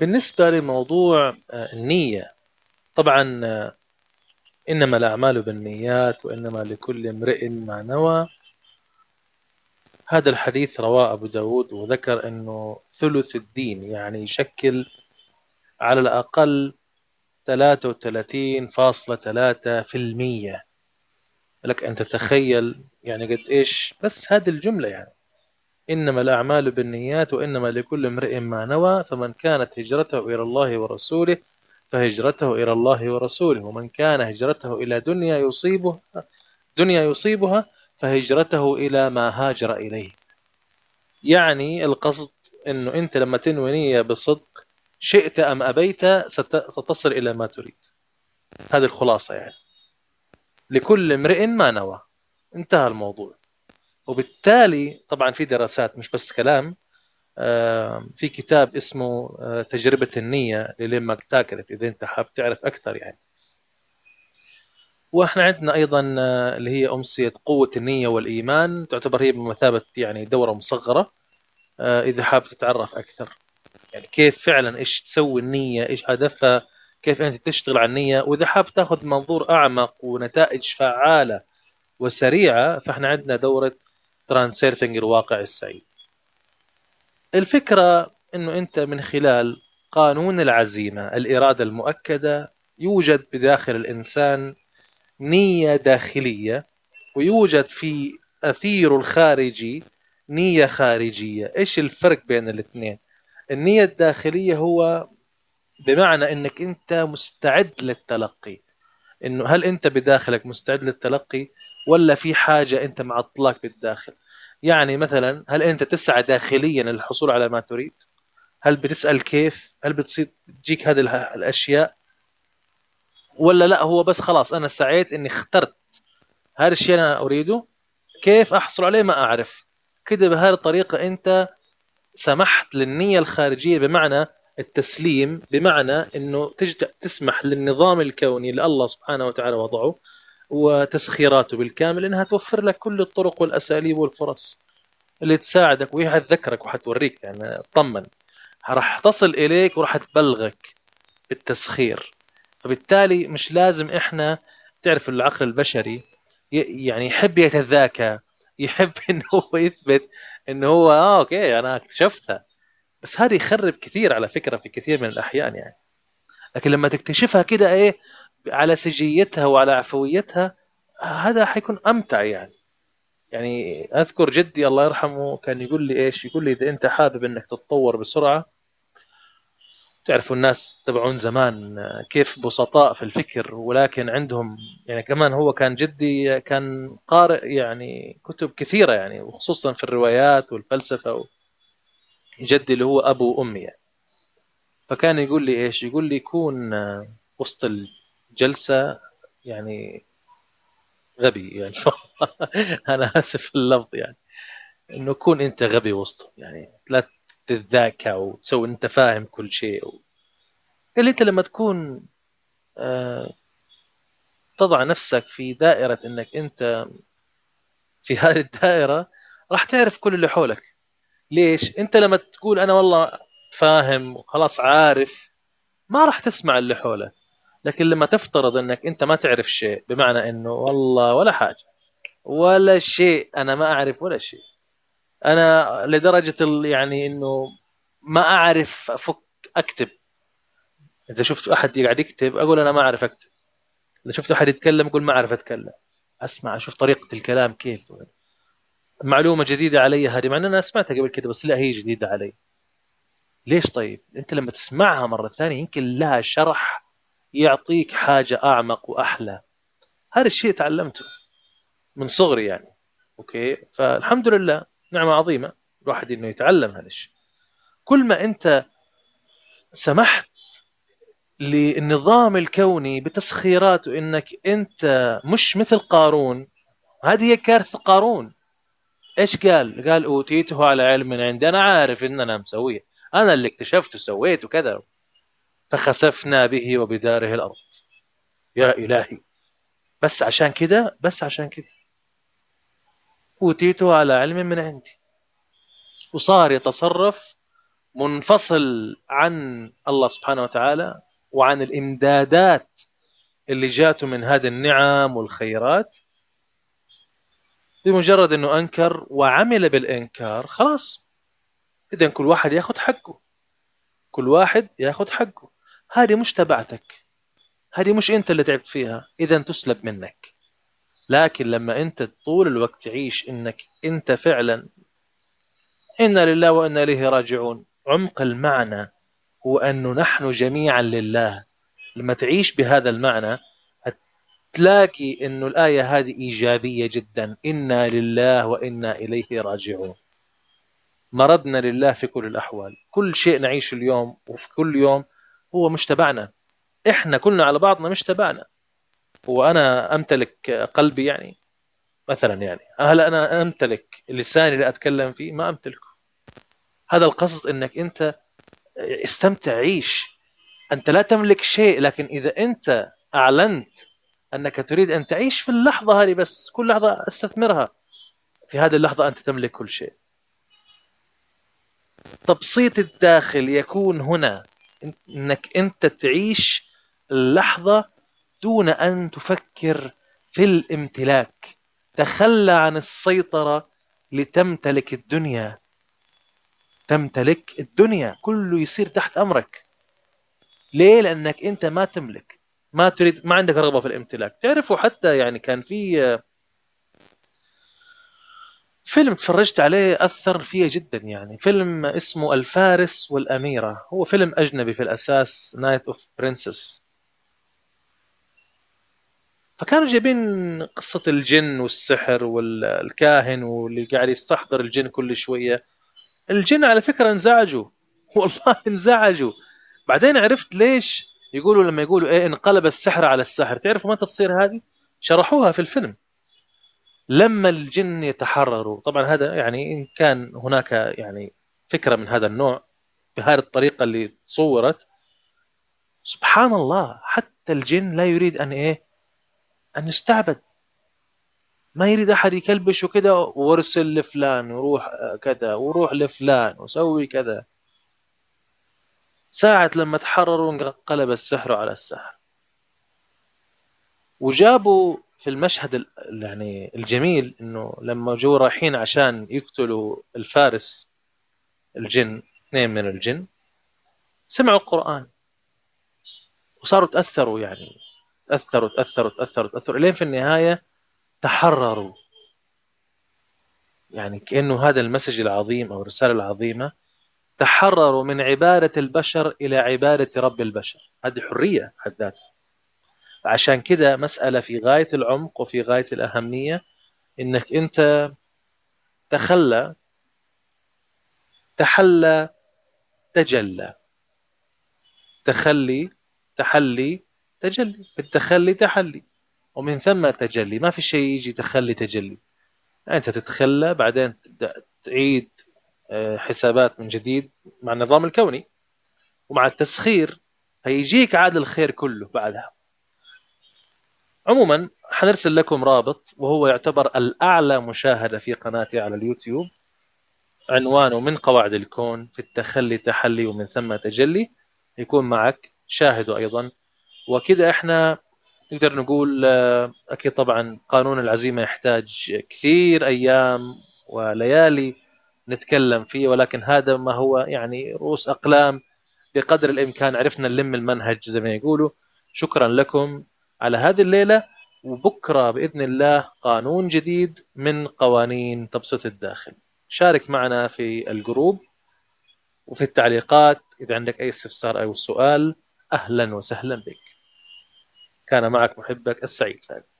بالنسبة لموضوع آه، النية طبعا آه، إنما الأعمال بالنيات وإنما لكل امرئ ما نوى. هذا الحديث رواه أبو داود وذكر أنه ثلث الدين يعني يشكل على الأقل 33.3% لك أن تتخيل يعني قد إيش. بس هذه الجملة يعني. إنما الأعمال بالنيات وإنما لكل امرئ ما نوى فمن كانت هجرته إلى الله ورسوله فهجرته إلى الله ورسوله ومن كان هجرته إلى دنيا يصيبها دنيا يصيبها فهجرته إلى ما هاجر إليه. يعني القصد أنه أنت لما تنوي نية بصدق شئت أم أبيت ستصل إلى ما تريد. هذه الخلاصة يعني. لكل امرئ ما نوى. انتهى الموضوع. وبالتالي طبعا في دراسات مش بس كلام في كتاب اسمه آه، تجربة النية للين ماكتاكلت إذا أنت حاب تعرف أكثر يعني. وإحنا عندنا أيضا آه، اللي هي أمسية قوة النية والإيمان تعتبر هي بمثابة يعني دورة مصغرة آه، إذا حاب تتعرف أكثر. يعني كيف فعلا إيش تسوي النية إيش هدفها كيف أنت تشتغل على النية وإذا حاب تأخذ منظور أعمق ونتائج فعالة وسريعة فإحنا عندنا دورة ترانسيرفنج الواقع السعيد. الفكرة إنه أنت من خلال قانون العزيمة الإرادة المؤكدة يوجد بداخل الإنسان نية داخلية ويوجد في أثير الخارجي نية خارجية. إيش الفرق بين الاثنين؟ النية الداخلية هو بمعنى إنك أنت مستعد للتلقي. إنه هل أنت بداخلك مستعد للتلقي؟ ولا في حاجة أنت معطلاك بالداخل؟ يعني مثلا هل أنت تسعى داخليا للحصول على ما تريد؟ هل بتسأل كيف؟ هل بتصير تجيك هذه الأشياء؟ ولا لا هو بس خلاص أنا سعيت إني اخترت هذا الشيء أنا أريده كيف أحصل عليه؟ ما أعرف. كده بهذه الطريقة أنت سمحت للنية الخارجية بمعنى التسليم بمعنى إنه تسمح للنظام الكوني اللي الله سبحانه وتعالى وضعه وتسخيراته بالكامل إنها توفر لك كل الطرق والأساليب والفرص اللي تساعدك وهي حتذكرك وحتوريك يعني طمن. راح تصل إليك وراح تبلغك بالتسخير. فبالتالي مش لازم إحنا تعرف العقل البشري يعني يحب يتذاكى يحب إنه هو يثبت إنه هو آه أوكي أنا اكتشفتها. بس هذا يخرب كثير على فكرة في كثير من الأحيان يعني. لكن لما تكتشفها كده إيه على سجيتها وعلى عفويتها هذا حيكون أمتع يعني. يعني أذكر جدي الله يرحمه كان يقول لي إيش؟ يقول لي إذا أنت حابب إنك تتطور بسرعة تعرفوا الناس تبعون زمان كيف بسطاء في الفكر ولكن عندهم يعني كمان هو كان جدي كان قارئ يعني كتب كثيرة يعني وخصوصا في الروايات والفلسفة جدي اللي هو أبو وامي يعني. فكان يقول لي إيش؟ يقول لي يكون وسط الجلسه يعني غبي يعني. أنا آسف اللفظ يعني. إنه كون أنت غبي وسطهم يعني لا تتذاكى وتسوي أنت فاهم كل شيء. و... اللي أنت لما تكون آه تضع نفسك في دائرة إنك أنت في هذه الدائرة راح تعرف كل اللي حولك. ليش؟ أنت لما تقول أنا والله فاهم وخلاص عارف ما راح تسمع اللي حولك. لكن لما تفترض إنك أنت ما تعرف شيء بمعنى إنه والله ولا حاجة. ولا شيء أنا ما أعرف ولا شيء. أنا لدرجة يعني إنه ما أعرف أفك أكتب. إذا شفت أحد قاعد يكتب أقول أنا ما أعرف أكتب. إذا شفت أحد يتكلم أقول ما أعرف أتكلم. أسمع أشوف طريقة الكلام كيف. معلومة جديدة علي هذه مع ان أنا سمعتها قبل كده بس لا هي جديدة علي. ليش طيب؟ أنت لما تسمعها مرة ثانية يمكن لها شرح يعطيك حاجة أعمق وأحلى. هذا الشيء تعلمته من صغري يعني. أوكي؟ فالحمد لله نعمة عظيمة الواحد إنه يتعلم هذا الشيء. كل ما أنت سمحت للنظام الكوني بتسخيراته إنك أنت مش مثل قارون هذه هي كارثة قارون. إيش قال؟ قال أوتيته على علم عندي أنا عارف إن أنا مسويه أنا اللي اكتشفت وسويت وكذا. فخسفنا به وبداره الأرض. يا إلهي. بس عشان كده بس عشان كده. أوتيته على علم من عندي. وصار يتصرف منفصل عن الله سبحانه وتعالى وعن الإمدادات اللي جاته من هذه النعم والخيرات. بمجرد إنه أنكر وعمل بالإنكار خلاص. اذا كل واحد ياخذ حقه. كل واحد ياخذ حقه. هذه مش تبعتك. هذه مش أنت اللي تعبت فيها. اذا تسلب منك. لكن لما أنت طول الوقت تعيش إنك أنت فعلا إنا لله وأنا إليه راجعون. عمق المعنى هو انه نحن جميعا لله. لما تعيش بهذا المعنى تلاقي إنه الآية هذه إيجابية جدا. إنا لله وإنا إليه راجعون. مرضنا لله في كل الأحوال. كل شيء نعيشه اليوم وفي كل يوم هو مش تبعنا. إحنا كلنا على بعضنا مش تبعنا. وأنا أمتلك قلبي يعني مثلا يعني هل أنا أمتلك لساني اللي اتكلم فيه؟ ما أمتلكه. هذا القصد إنك أنت استمتع عيش. أنت لا تملك شيء لكن إذا أنت أعلنت أنك تريد أن تعيش في اللحظة هذه بس كل لحظة أستثمرها. في هذه اللحظة أنت تملك كل شيء. تبسيط الداخل يكون هنا. إنك أنت تعيش اللحظة دون أن تفكر في الامتلاك. تخلى عن السيطرة لتمتلك الدنيا. تمتلك الدنيا. كله يصير تحت أمرك. ليه؟ لأنك أنت ما تملك. ما تريد ما عندك رغبة في الامتلاك. تعرفوا حتى يعني كان في فيلم تفرجت عليه أثر فيه جدا يعني. فيلم اسمه الفارس والأميرة. هو فيلم أجنبي في الأساس Knight of Princess فكانوا جايبين قصة الجن والسحر والكاهن واللي قاعد يستحضر الجن كل شوية. الجن على فكرة انزعجوا. والله انزعجوا. بعدين عرفت ليش يقولوا لما يقولوا إيه انقلب السحر على السحر. تعرفوا متى تصير هذه؟ شرحوها في الفيلم. لما الجن يتحرروا طبعا هذا يعني إن كان هناك يعني فكرة من هذا النوع بهذه الطريقة اللي تصورت سبحان الله حتى الجن لا يريد أن إيه؟ أن يستعبد. ما يريد أحد يكلبش وكذا وارسل لفلان وروح كذا وروح لفلان وسوي كذا. ساعة لما تحرروا انقلب السحر على السحر. وجابوا في المشهد يعني الجميل إنه لما جو رايحين عشان يقتلوا الفارس الجن اثنين من الجن سمعوا القرآن. وصاروا تأثروا يعني تأثروا تأثروا تأثروا تأثروا لين في النهاية تحرروا. يعني كأنه هذا المسج العظيم أو الرسالة العظيمة تحرروا من عبادة البشر إلى عبادة رب البشر. هذه حرية حد ذاتها. عشان كده مسألة في غاية العمق وفي غاية الأهمية إنك أنت تخلى تحلى تجلى. تخلي تحلي تجلي. في التخلي تحلي. ومن ثم تجلي. ما في شيء يجي تخلي تجلي. أنت تتخلى بعدين تبدأ تعيد آه، حسابات من جديد مع النظام الكوني. ومع التسخير فيجيك عاد الخير كله بعدها. عموما حنرسل لكم رابط وهو يعتبر الأعلى مشاهدة في قناتي على اليوتيوب. عنوانه من قواعد الكون في التخلي تحلي ومن ثم تجلي. يكون معك شاهده أيضا. وكذا إحنا نقدر نقول آه، أكيد طبعا قانون العزيمة يحتاج كثير أيام وليالي نتكلم فيه ولكن هذا ما هو يعني رؤوس أقلام بقدر الإمكان. عرفنا نلم المنهج زي ما يقولوا. شكرا لكم. على هذه الليلة وبكرة بإذن الله قانون جديد من قوانين تبسيط الداخل. شارك معنا في الجروب وفي التعليقات إذا عندك أي استفسار أو سؤال أهلا وسهلا بك. كان معك محبك السعيد فادي